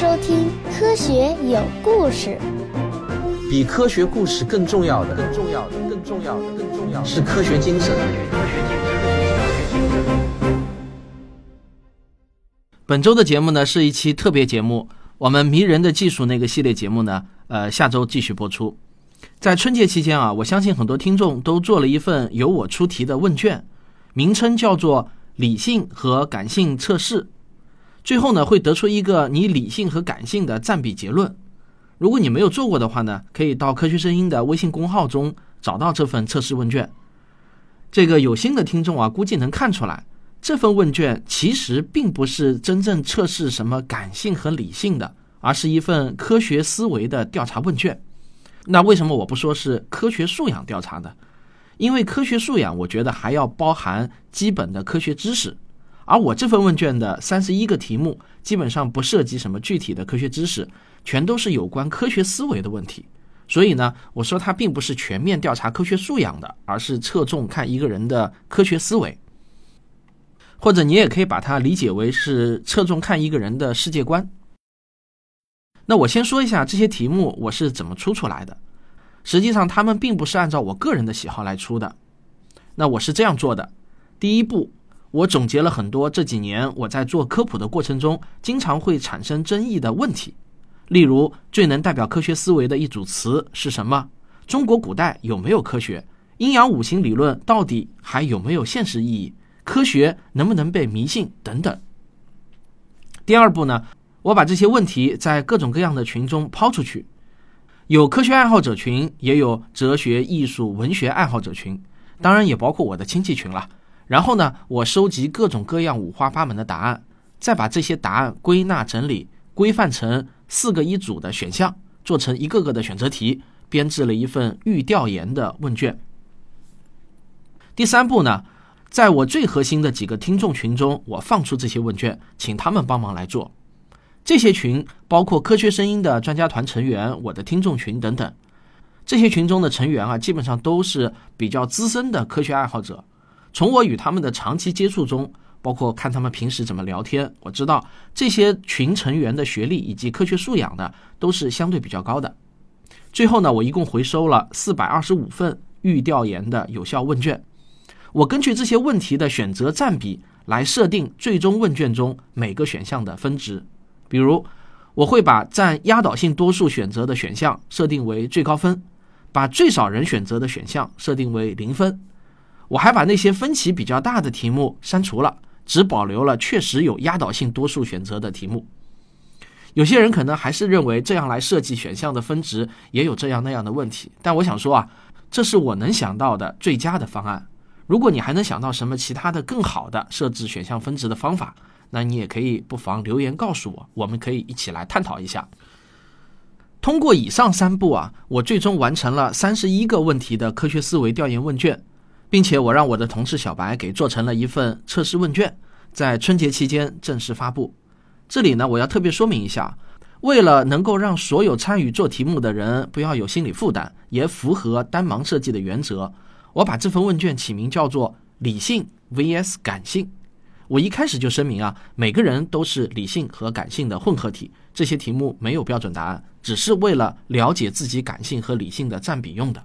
收听《科学有故事》。比科学故事更重要的，更重要的，更重要的，更重要的是科学精神。本周的节目呢是一期特别节目，我们迷人的技术那个系列节目呢，呃，下周继续播出。在春节期间啊，我相信很多听众都做了一份由我出题的问卷，名称叫做“理性和感性测试”。最后呢，会得出一个你理性和感性的占比结论。如果你没有做过的话呢，可以到科学声音的微信公号中找到这份测试问卷。这个有心的听众啊，估计能看出来，这份问卷其实并不是真正测试什么感性和理性的，而是一份科学思维的调查问卷。那为什么我不说是科学素养调查呢？因为科学素养，我觉得还要包含基本的科学知识。而我这份问卷的三十一个题目，基本上不涉及什么具体的科学知识，全都是有关科学思维的问题。所以呢，我说它并不是全面调查科学素养的，而是侧重看一个人的科学思维。或者你也可以把它理解为是侧重看一个人的世界观。那我先说一下这些题目我是怎么出出来的。实际上，他们并不是按照我个人的喜好来出的。那我是这样做的：第一步。我总结了很多这几年我在做科普的过程中经常会产生争议的问题，例如最能代表科学思维的一组词是什么？中国古代有没有科学？阴阳五行理论到底还有没有现实意义？科学能不能被迷信？等等。第二步呢，我把这些问题在各种各样的群中抛出去，有科学爱好者群，也有哲学、艺术、文学爱好者群，当然也包括我的亲戚群了。然后呢，我收集各种各样五花八门的答案，再把这些答案归纳整理、规范成四个一组的选项，做成一个个的选择题，编制了一份预调研的问卷。第三步呢，在我最核心的几个听众群中，我放出这些问卷，请他们帮忙来做。这些群包括科学声音的专家团成员、我的听众群等等。这些群中的成员啊，基本上都是比较资深的科学爱好者。从我与他们的长期接触中，包括看他们平时怎么聊天，我知道这些群成员的学历以及科学素养呢，都是相对比较高的。最后呢，我一共回收了四百二十五份预调研的有效问卷，我根据这些问题的选择占比来设定最终问卷中每个选项的分值。比如，我会把占压倒性多数选择的选项设定为最高分，把最少人选择的选项设定为零分。我还把那些分歧比较大的题目删除了，只保留了确实有压倒性多数选择的题目。有些人可能还是认为这样来设计选项的分值也有这样那样的问题，但我想说啊，这是我能想到的最佳的方案。如果你还能想到什么其他的更好的设置选项分值的方法，那你也可以不妨留言告诉我，我们可以一起来探讨一下。通过以上三步啊，我最终完成了三十一个问题的科学思维调研问卷。并且我让我的同事小白给做成了一份测试问卷，在春节期间正式发布。这里呢，我要特别说明一下，为了能够让所有参与做题目的人不要有心理负担，也符合单盲设计的原则，我把这份问卷起名叫做“理性 vs 感性”。我一开始就声明啊，每个人都是理性和感性的混合体，这些题目没有标准答案，只是为了了解自己感性和理性的占比用的。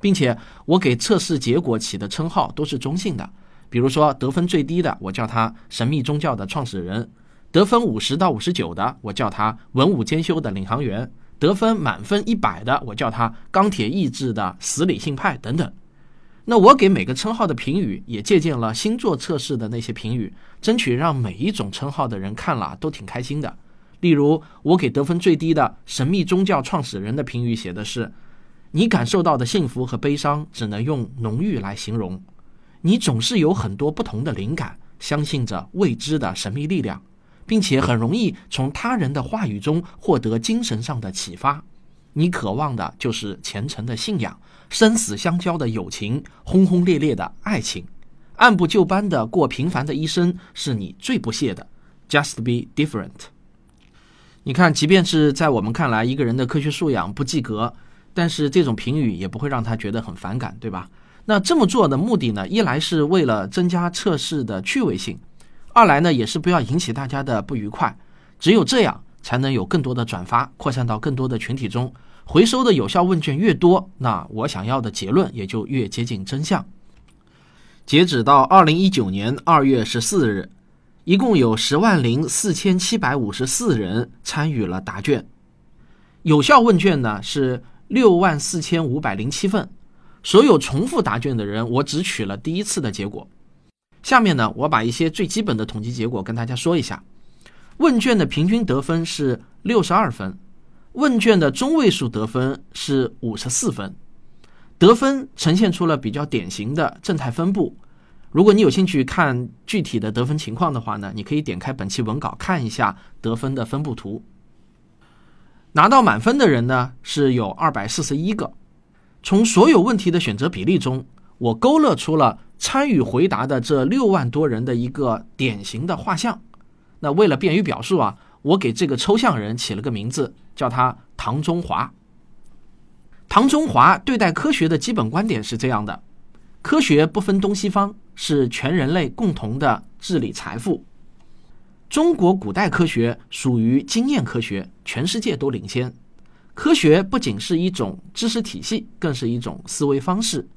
并且我给测试结果起的称号都是中性的，比如说得分最低的，我叫他神秘宗教的创始人；得分五十到五十九的，我叫他文武兼修的领航员；得分满分一百的，我叫他钢铁意志的死理性派等等。那我给每个称号的评语也借鉴了星座测试的那些评语，争取让每一种称号的人看了都挺开心的。例如，我给得分最低的神秘宗教创始人的评语写的是。你感受到的幸福和悲伤只能用浓郁来形容。你总是有很多不同的灵感，相信着未知的神秘力量，并且很容易从他人的话语中获得精神上的启发。你渴望的就是虔诚的信仰、生死相交的友情、轰轰烈烈的爱情。按部就班的过平凡的一生是你最不屑的。Just be different。你看，即便是在我们看来，一个人的科学素养不及格。但是这种评语也不会让他觉得很反感，对吧？那这么做的目的呢，一来是为了增加测试的趣味性，二来呢也是不要引起大家的不愉快。只有这样，才能有更多的转发，扩散到更多的群体中。回收的有效问卷越多，那我想要的结论也就越接近真相。截止到二零一九年二月十四日，一共有十万零四千七百五十四人参与了答卷。有效问卷呢是六万四千五百零七份，所有重复答卷的人，我只取了第一次的结果。下面呢，我把一些最基本的统计结果跟大家说一下。问卷的平均得分是六十二分，问卷的中位数得分是五十四分。得分呈现出了比较典型的正态分布。如果你有兴趣看具体的得分情况的话呢，你可以点开本期文稿看一下得分的分布图。拿到满分的人呢是有二百四十一个。从所有问题的选择比例中，我勾勒出了参与回答的这六万多人的一个典型的画像。那为了便于表述啊，我给这个抽象人起了个名字，叫他唐中华。唐中华对待科学的基本观点是这样的：科学不分东西方，是全人类共同的治理财富。中国古代科学属于经验科学，全世界都领先。科学不仅是一种知识体系，更是一种思维方式。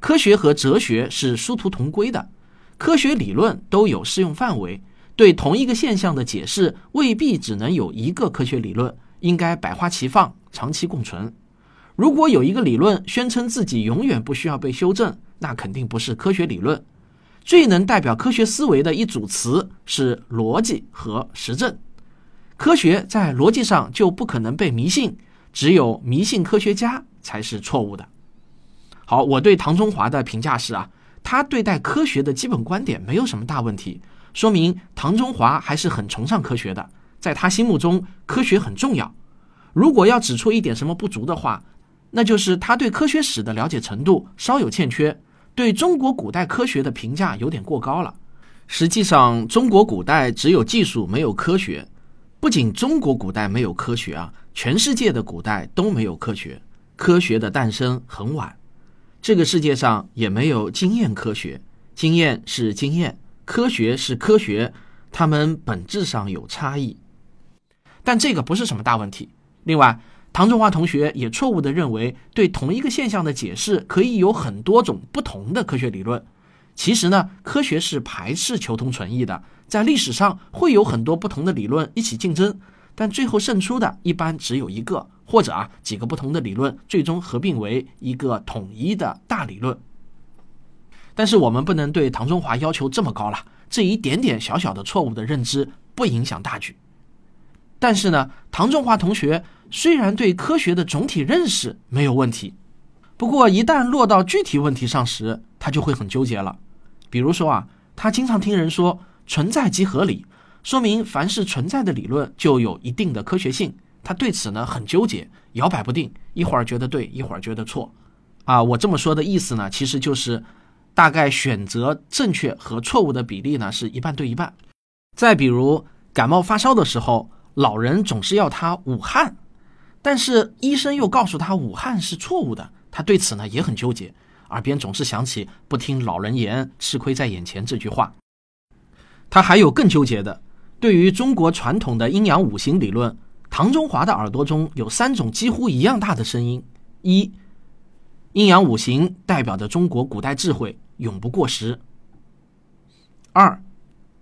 科学和哲学是殊途同归的，科学理论都有适用范围，对同一个现象的解释未必只能有一个科学理论，应该百花齐放，长期共存。如果有一个理论宣称自己永远不需要被修正，那肯定不是科学理论。最能代表科学思维的一组词是逻辑和实证。科学在逻辑上就不可能被迷信，只有迷信科学家才是错误的。好，我对唐中华的评价是啊，他对待科学的基本观点没有什么大问题，说明唐中华还是很崇尚科学的，在他心目中科学很重要。如果要指出一点什么不足的话，那就是他对科学史的了解程度稍有欠缺，对中国古代科学的评价有点过高了。实际上，中国古代只有技术没有科学。不仅中国古代没有科学啊，全世界的古代都没有科学。科学的诞生很晚，这个世界上也没有经验科学。经验是经验，科学是科学，它们本质上有差异。但这个不是什么大问题。另外，唐中华同学也错误地认为，对同一个现象的解释可以有很多种不同的科学理论。其实呢，科学是排斥求同存异的，在历史上会有很多不同的理论一起竞争，但最后胜出的一般只有一个，或者啊几个不同的理论最终合并为一个统一的大理论。但是我们不能对唐中华要求这么高了，这一点点小小的错误的认知不影响大局。但是呢，唐中华同学虽然对科学的总体认识没有问题，不过一旦落到具体问题上时，他就会很纠结了。比如说啊，他经常听人说“存在即合理”，说明凡是存在的理论就有一定的科学性。他对此呢很纠结，摇摆不定，一会儿觉得对，一会儿觉得错。啊，我这么说的意思呢，其实就是大概选择正确和错误的比例呢是一半对一半。再比如感冒发烧的时候。老人总是要他捂汗，但是医生又告诉他武汉是错误的，他对此呢也很纠结，耳边总是响起“不听老人言，吃亏在眼前”这句话。他还有更纠结的，对于中国传统的阴阳五行理论，唐中华的耳朵中有三种几乎一样大的声音：一，阴阳五行代表着中国古代智慧，永不过时；二，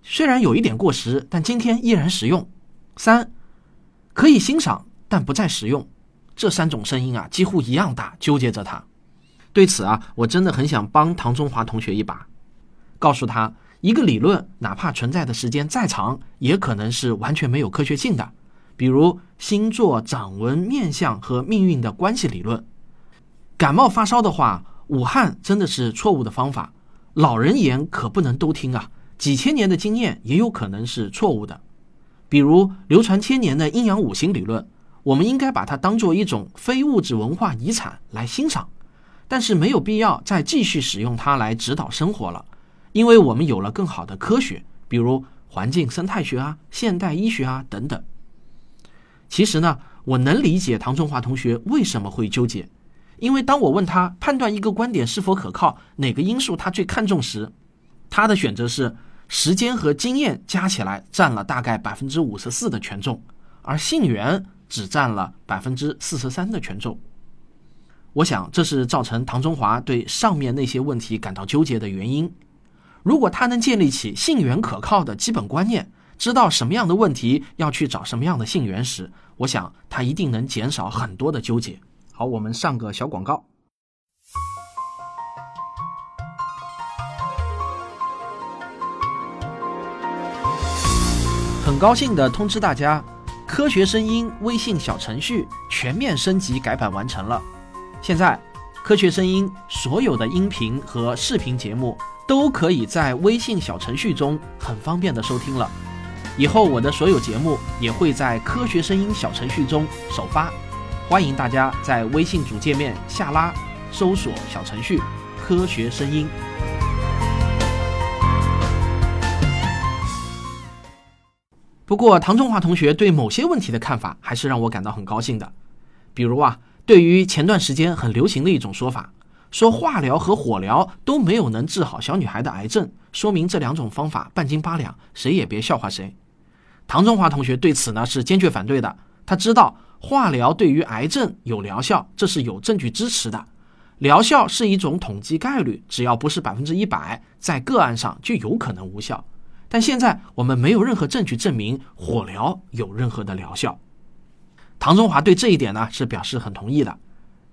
虽然有一点过时，但今天依然实用。三，可以欣赏但不再使用，这三种声音啊几乎一样大，纠结着他。对此啊，我真的很想帮唐中华同学一把，告诉他，一个理论哪怕存在的时间再长，也可能是完全没有科学性的。比如星座、掌纹、面相和命运的关系理论。感冒发烧的话，武汉真的是错误的方法。老人言可不能都听啊，几千年的经验也有可能是错误的。比如流传千年的阴阳五行理论，我们应该把它当做一种非物质文化遗产来欣赏，但是没有必要再继续使用它来指导生活了，因为我们有了更好的科学，比如环境生态学啊、现代医学啊等等。其实呢，我能理解唐中华同学为什么会纠结，因为当我问他判断一个观点是否可靠，哪个因素他最看重时，他的选择是。时间和经验加起来占了大概百分之五十四的权重，而信源只占了百分之四十三的权重。我想，这是造成唐中华对上面那些问题感到纠结的原因。如果他能建立起信源可靠的基本观念，知道什么样的问题要去找什么样的信源时，我想他一定能减少很多的纠结。好，我们上个小广告。很高兴的通知大家，科学声音微信小程序全面升级改版完成了。现在，科学声音所有的音频和视频节目都可以在微信小程序中很方便的收听了。以后我的所有节目也会在科学声音小程序中首发，欢迎大家在微信主界面下拉搜索小程序“科学声音”。不过，唐中华同学对某些问题的看法还是让我感到很高兴的。比如啊，对于前段时间很流行的一种说法，说化疗和火疗都没有能治好小女孩的癌症，说明这两种方法半斤八两，谁也别笑话谁。唐中华同学对此呢是坚决反对的。他知道化疗对于癌症有疗效，这是有证据支持的。疗效是一种统计概率，只要不是百分之一百，在个案上就有可能无效。但现在我们没有任何证据证明火疗有任何的疗效。唐中华对这一点呢是表示很同意的。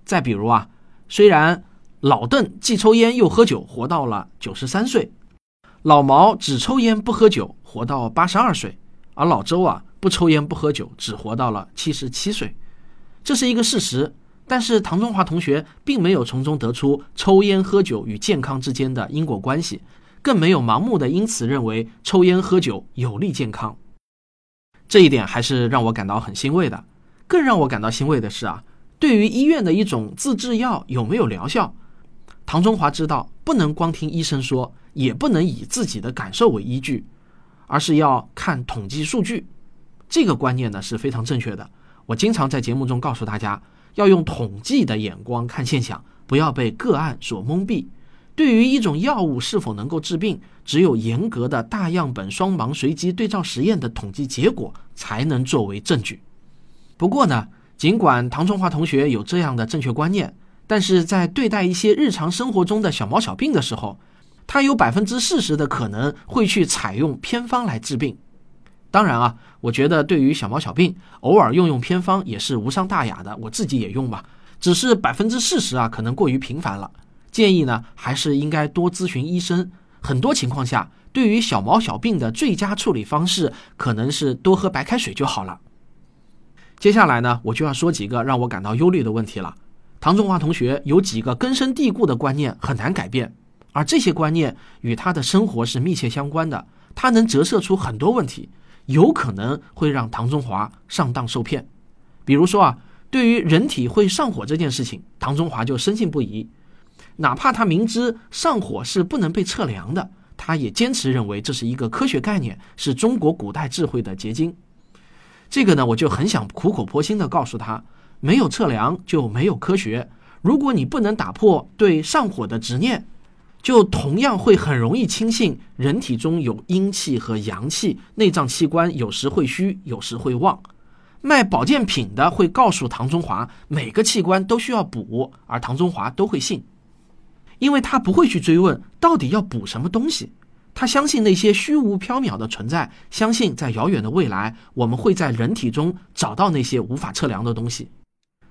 再比如啊，虽然老邓既抽烟又喝酒，活到了九十三岁；老毛只抽烟不喝酒，活到八十二岁；而老周啊不抽烟不喝酒，只活到了七十七岁。这是一个事实，但是唐中华同学并没有从中得出抽烟喝酒与健康之间的因果关系。更没有盲目的因此认为抽烟喝酒有利健康，这一点还是让我感到很欣慰的。更让我感到欣慰的是啊，对于医院的一种自制药有没有疗效，唐中华知道不能光听医生说，也不能以自己的感受为依据，而是要看统计数据。这个观念呢是非常正确的。我经常在节目中告诉大家，要用统计的眼光看现象，不要被个案所蒙蔽。对于一种药物是否能够治病，只有严格的大样本双盲随机对照实验的统计结果才能作为证据。不过呢，尽管唐中华同学有这样的正确观念，但是在对待一些日常生活中的小毛小病的时候，他有百分之四十的可能会去采用偏方来治病。当然啊，我觉得对于小毛小病，偶尔用用偏方也是无伤大雅的，我自己也用吧。只是百分之四十啊，可能过于频繁了。建议呢，还是应该多咨询医生。很多情况下，对于小毛小病的最佳处理方式，可能是多喝白开水就好了。接下来呢，我就要说几个让我感到忧虑的问题了。唐中华同学有几个根深蒂固的观念很难改变，而这些观念与他的生活是密切相关的，他能折射出很多问题，有可能会让唐中华上当受骗。比如说啊，对于人体会上火这件事情，唐中华就深信不疑。哪怕他明知上火是不能被测量的，他也坚持认为这是一个科学概念，是中国古代智慧的结晶。这个呢，我就很想苦口婆心的告诉他：没有测量就没有科学。如果你不能打破对上火的执念，就同样会很容易轻信人体中有阴气和阳气，内脏器官有时会虚，有时会旺。卖保健品的会告诉唐中华每个器官都需要补，而唐中华都会信。因为他不会去追问到底要补什么东西，他相信那些虚无缥缈的存在，相信在遥远的未来，我们会在人体中找到那些无法测量的东西。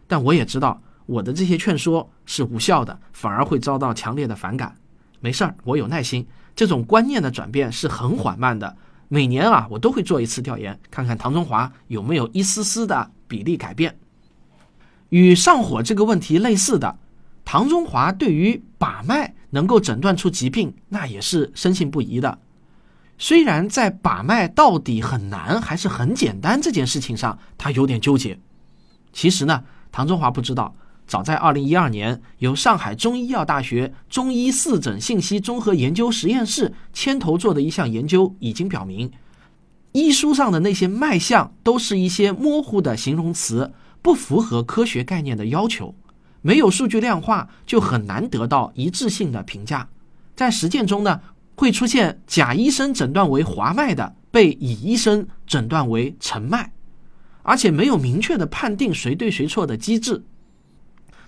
但我也知道，我的这些劝说是无效的，反而会遭到强烈的反感。没事儿，我有耐心。这种观念的转变是很缓慢的，每年啊，我都会做一次调研，看看唐中华有没有一丝丝的比例改变。与上火这个问题类似的。唐中华对于把脉能够诊断出疾病，那也是深信不疑的。虽然在把脉到底很难还是很简单这件事情上，他有点纠结。其实呢，唐中华不知道，早在二零一二年，由上海中医药大学中医四诊信息综合研究实验室牵头做的一项研究，已经表明，医书上的那些脉象都是一些模糊的形容词，不符合科学概念的要求。没有数据量化，就很难得到一致性的评价。在实践中呢，会出现甲医生诊断为滑脉的，被乙医生诊断为沉脉；而且没有明确的判定谁对谁错的机制。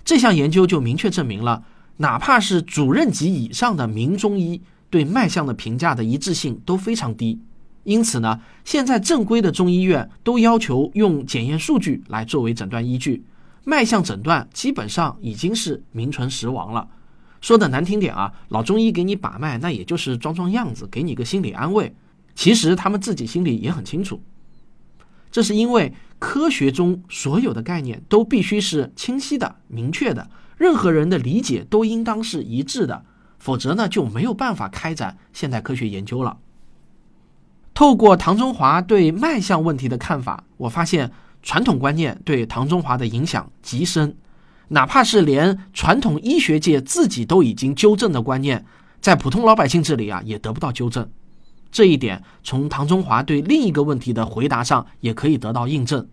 这项研究就明确证明了，哪怕是主任级以上的名中医对脉象的评价的一致性都非常低。因此呢，现在正规的中医院都要求用检验数据来作为诊断依据，脉象诊断基本上已经是名存实亡了。说的难听点啊，老中医给你把脉，那也就是装装样子，给你个心理安慰。其实他们自己心里也很清楚，这是因为科学中所有的概念都必须是清晰的、明确的，任何人的理解都应当是一致的，否则呢就没有办法开展现代科学研究了。透过唐中华对脉象问题的看法，我发现传统观念对唐中华的影响极深。哪怕是连传统医学界自己都已经纠正的观念，在普通老百姓这里啊，也得不到纠正。这一点从唐中华对另一个问题的回答上也可以得到印证。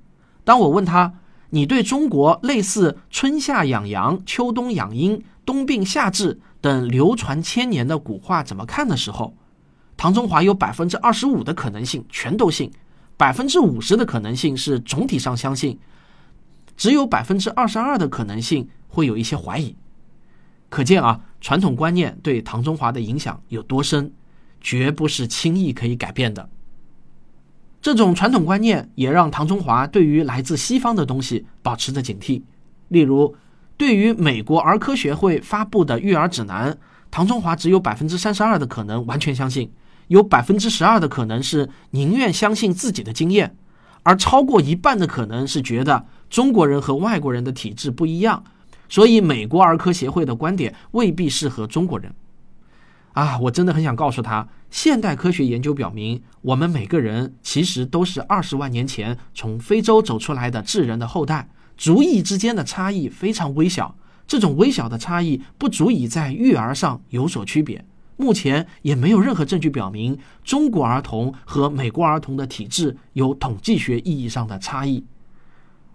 当我问他：“你对中国类似春夏养阳、秋冬养阴、冬病夏治等流传千年的古话怎么看的时候，唐中华有百分之二十五的可能性全都信，百分之五十的可能性是总体上相信。只有百分之二十二的可能性会有一些怀疑，可见啊，传统观念对唐中华的影响有多深，绝不是轻易可以改变的。这种传统观念也让唐中华对于来自西方的东西保持着警惕。例如，对于美国儿科学会发布的育儿指南，唐中华只有百分之三十二的可能完全相信，有百分之十二的可能是宁愿相信自己的经验。而超过一半的可能是觉得中国人和外国人的体质不一样，所以美国儿科协会的观点未必适合中国人。啊，我真的很想告诉他，现代科学研究表明，我们每个人其实都是二十万年前从非洲走出来的智人的后代，族裔之间的差异非常微小，这种微小的差异不足以在育儿上有所区别。目前也没有任何证据表明中国儿童和美国儿童的体质有统计学意义上的差异。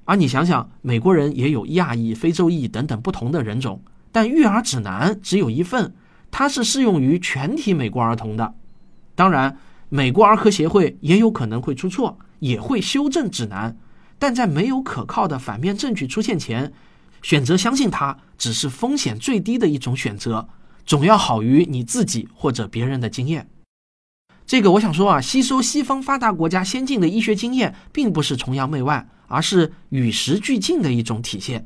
而你想想，美国人也有亚裔、非洲裔等等不同的人种，但育儿指南只有一份，它是适用于全体美国儿童的。当然，美国儿科协会也有可能会出错，也会修正指南，但在没有可靠的反面证据出现前，选择相信它只是风险最低的一种选择。总要好于你自己或者别人的经验。这个我想说啊，吸收西方发达国家先进的医学经验，并不是崇洋媚外，而是与时俱进的一种体现。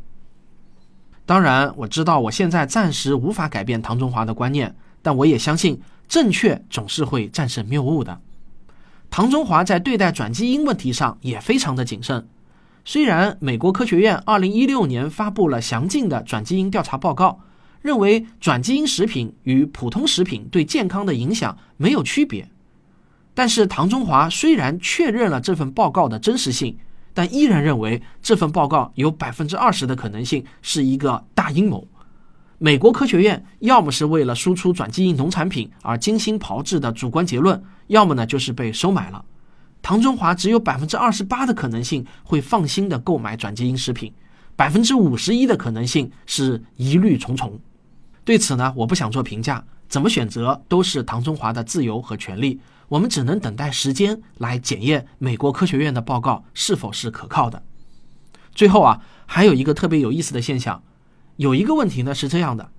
当然，我知道我现在暂时无法改变唐中华的观念，但我也相信正确总是会战胜谬误的。唐中华在对待转基因问题上也非常的谨慎。虽然美国科学院二零一六年发布了详尽的转基因调查报告。认为转基因食品与普通食品对健康的影响没有区别，但是唐中华虽然确认了这份报告的真实性，但依然认为这份报告有百分之二十的可能性是一个大阴谋。美国科学院要么是为了输出转基因农产品而精心炮制的主观结论，要么呢就是被收买了。唐中华只有百分之二十八的可能性会放心的购买转基因食品，百分之五十一的可能性是疑虑重重。对此呢，我不想做评价，怎么选择都是唐中华的自由和权利，我们只能等待时间来检验美国科学院的报告是否是可靠的。最后啊，还有一个特别有意思的现象，有一个问题呢是这样的：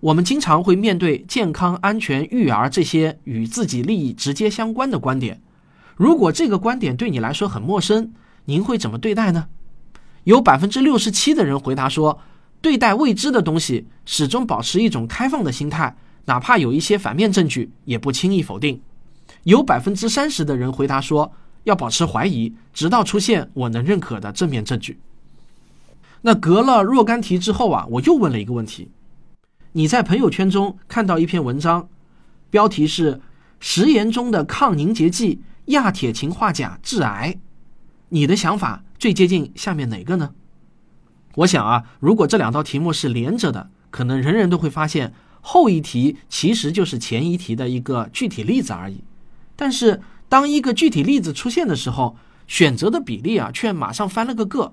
我们经常会面对健康、安全、育儿这些与自己利益直接相关的观点，如果这个观点对你来说很陌生，您会怎么对待呢？有百分之六十七的人回答说。对待未知的东西，始终保持一种开放的心态，哪怕有一些反面证据，也不轻易否定。有百分之三十的人回答说，要保持怀疑，直到出现我能认可的正面证据。那隔了若干题之后啊，我又问了一个问题：你在朋友圈中看到一篇文章，标题是“食盐中的抗凝结剂亚铁氰化钾致癌”，你的想法最接近下面哪个呢？我想啊，如果这两道题目是连着的，可能人人都会发现后一题其实就是前一题的一个具体例子而已。但是当一个具体例子出现的时候，选择的比例啊却马上翻了个个。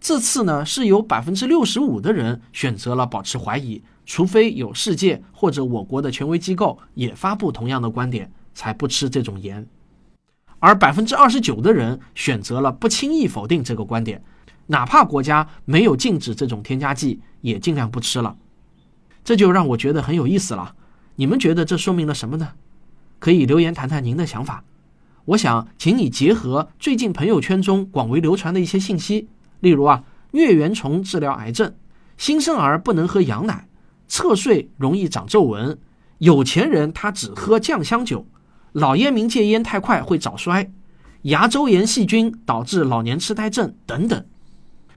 这次呢是有百分之六十五的人选择了保持怀疑，除非有世界或者我国的权威机构也发布同样的观点，才不吃这种盐。而百分之二十九的人选择了不轻易否定这个观点，哪怕国家没有禁止这种添加剂，也尽量不吃了。这就让我觉得很有意思了。你们觉得这说明了什么呢？可以留言谈谈您的想法。我想请你结合最近朋友圈中广为流传的一些信息，例如啊，疟原虫治疗癌症，新生儿不能喝羊奶，侧睡容易长皱纹，有钱人他只喝酱香酒，老烟民戒烟太快会早衰，牙周炎细菌导致老年痴呆症等等。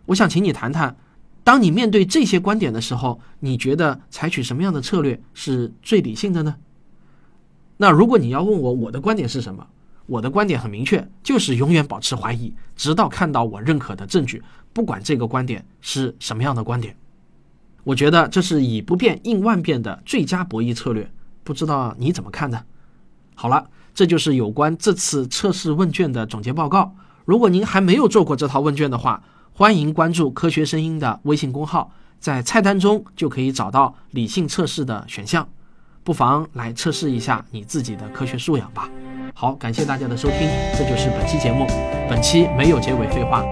我想请你谈谈，当你面对这些观点的时候，你觉得采取什么样的策略是最理性的呢？那如果你要问我我的观点是什么？我的观点很明确，就是永远保持怀疑，直到看到我认可的证据，不管这个观点是什么样的观点。我觉得这是以不变应万变的最佳博弈策略。不知道你怎么看呢？好了，这就是有关这次测试问卷的总结报告。如果您还没有做过这套问卷的话，欢迎关注“科学声音”的微信公号，在菜单中就可以找到理性测试的选项，不妨来测试一下你自己的科学素养吧。好，感谢大家的收听，这就是本期节目。本期没有结尾废话，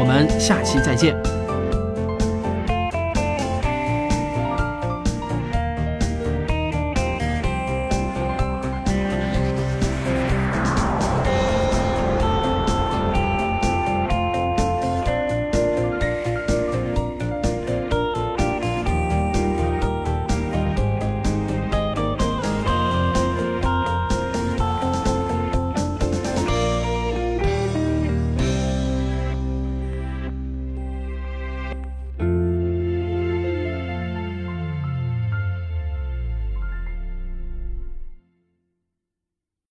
我们下期再见。